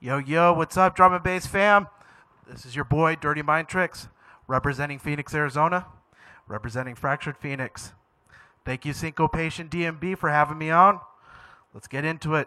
Yo, yo, what's up, drum and bass fam? This is your boy, Dirty Mind Tricks, representing Phoenix, Arizona, representing Fraktured Phoenix. Thank you, Syncopation DnB, for having me on. Let's get into it.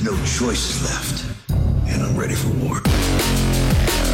No choices left, and I'm ready for war.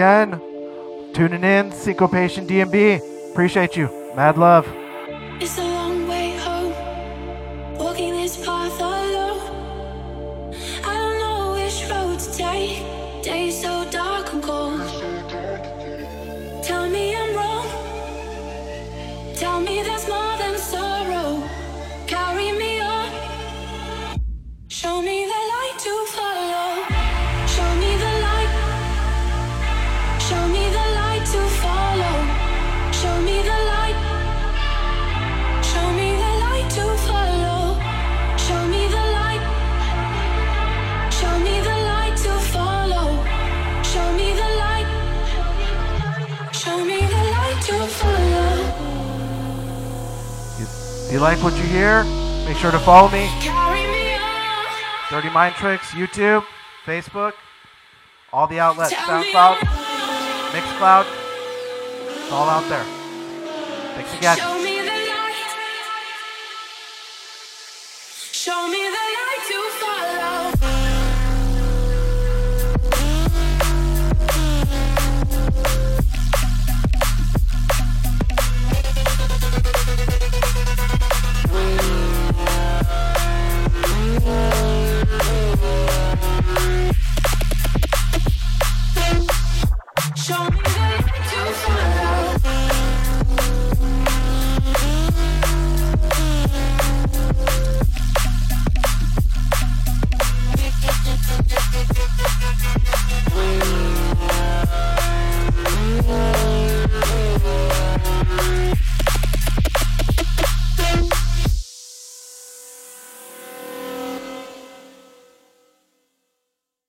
again. Tuning in, Syncopation DnB. Appreciate you. Mad love. you like what you hear, make sure to follow me. Dirty Mind Tricks, YouTube, Facebook, all the outlets, SoundCloud, MixCloud. It's all out there. Thanks again.